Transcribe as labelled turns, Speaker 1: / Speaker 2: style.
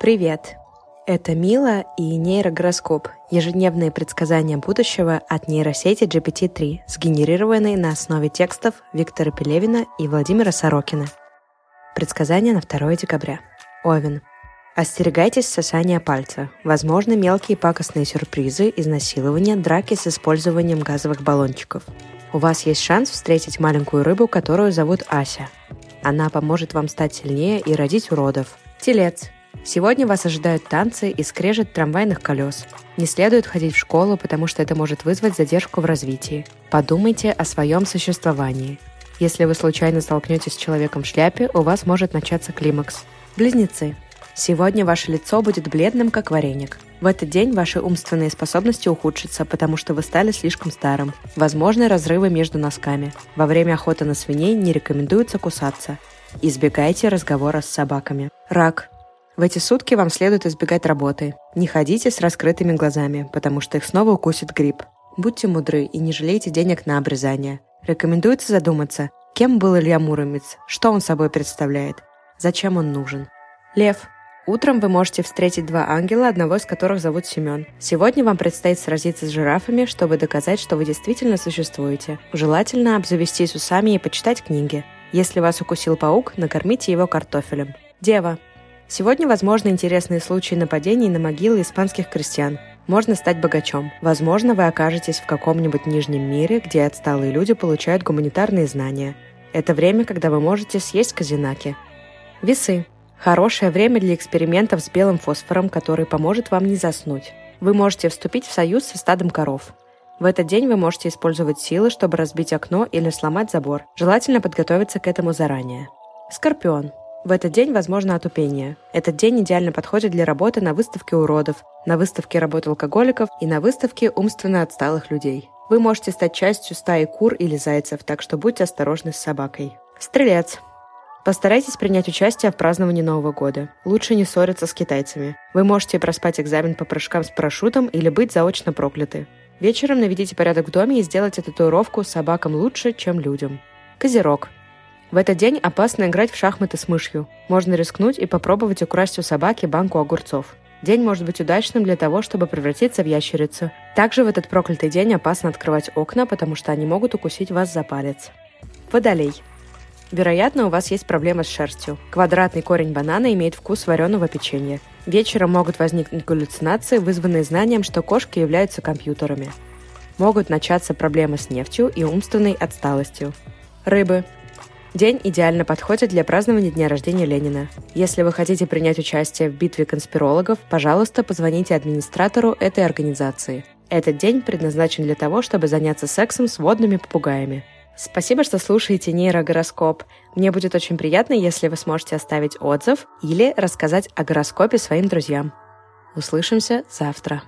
Speaker 1: Привет! Это Мила и нейрогороскоп – ежедневные предсказания будущего от нейросети GPT-3, сгенерированные на основе текстов Виктора Пелевина и Владимира Сорокина. Предсказание на 2 декабря. Овен. Остерегайтесь сосания пальца. Возможны мелкие пакостные сюрпризы, изнасилования, драки с использованием газовых баллончиков. У вас есть шанс встретить маленькую рыбу, которую зовут Ася. Она поможет вам стать сильнее и родить уродов. Телец. Сегодня вас ожидают танцы и скрежет трамвайных колес. Не следует ходить в школу, потому что это может вызвать задержку в развитии. Подумайте о своем существовании. Если вы случайно столкнетесь с человеком в шляпе, у вас может начаться климакс. Близнецы. Сегодня ваше лицо будет бледным, как вареник. В этот день ваши умственные способности ухудшатся, потому что вы стали слишком старым. Возможны разрывы между носками. Во время охоты на свиней не рекомендуется кусаться. Избегайте разговора с собаками. Рак. В эти сутки вам следует избегать работы. Не ходите с раскрытыми глазами, потому что их снова укусит грипп. Будьте мудры и не жалейте денег на обрезание. Рекомендуется задуматься, кем был Илья Муромец, что он собой представляет, зачем он нужен. Лев. Утром вы можете встретить два ангела, одного из которых зовут Семен. Сегодня вам предстоит сразиться с жирафами, чтобы доказать, что вы действительно существуете. Желательно обзавестись усами и почитать книги. Если вас укусил паук, накормите его картофелем. Дева. Сегодня возможны интересные случаи нападений на могилы испанских крестьян. Можно стать богачом. Возможно, вы окажетесь в каком-нибудь нижнем мире, где отсталые люди получают гуманитарные знания. Это время, когда вы можете съесть казинаки. Весы. Хорошее время для экспериментов с белым фосфором, который поможет вам не заснуть. Вы можете вступить в союз со стадом коров. В этот день вы можете использовать силы, чтобы разбить окно или сломать забор. Желательно подготовиться к этому заранее. Скорпион. В этот день возможно отупение. Этот день идеально подходит для работы на выставке уродов, на выставке работы алкоголиков и на выставке умственно отсталых людей. Вы можете стать частью стаи кур или зайцев, так что будьте осторожны с собакой. Стрелец. Постарайтесь принять участие в праздновании Нового года. Лучше не ссориться с китайцами. Вы можете проспать экзамен по прыжкам с парашютом или быть заочно прокляты. Вечером наведите порядок в доме и сделайте татуировку собакам лучше, чем людям. Козерог. В этот день опасно играть в шахматы с мышью. Можно рискнуть и попробовать украсть у собаки банку огурцов. День может быть удачным для того, чтобы превратиться в ящерицу. Также в этот проклятый день опасно открывать окна, потому что они могут укусить вас за палец. Водолей. Вероятно, у вас есть проблемы с шерстью. Квадратный корень банана имеет вкус вареного печенья. Вечером могут возникнуть галлюцинации, вызванные знанием, что кошки являются компьютерами. Могут начаться проблемы с нефтью и умственной отсталостью. Рыбы. День идеально подходит для празднования дня рождения Ленина. Если вы хотите принять участие в битве конспирологов, пожалуйста, позвоните администратору этой организации. Этот день предназначен для того, чтобы заняться сексом с водными попугаями. Спасибо, что слушаете нейрогороскоп. Мне будет очень приятно, если вы сможете оставить отзыв или рассказать о гороскопе своим друзьям. Услышимся завтра.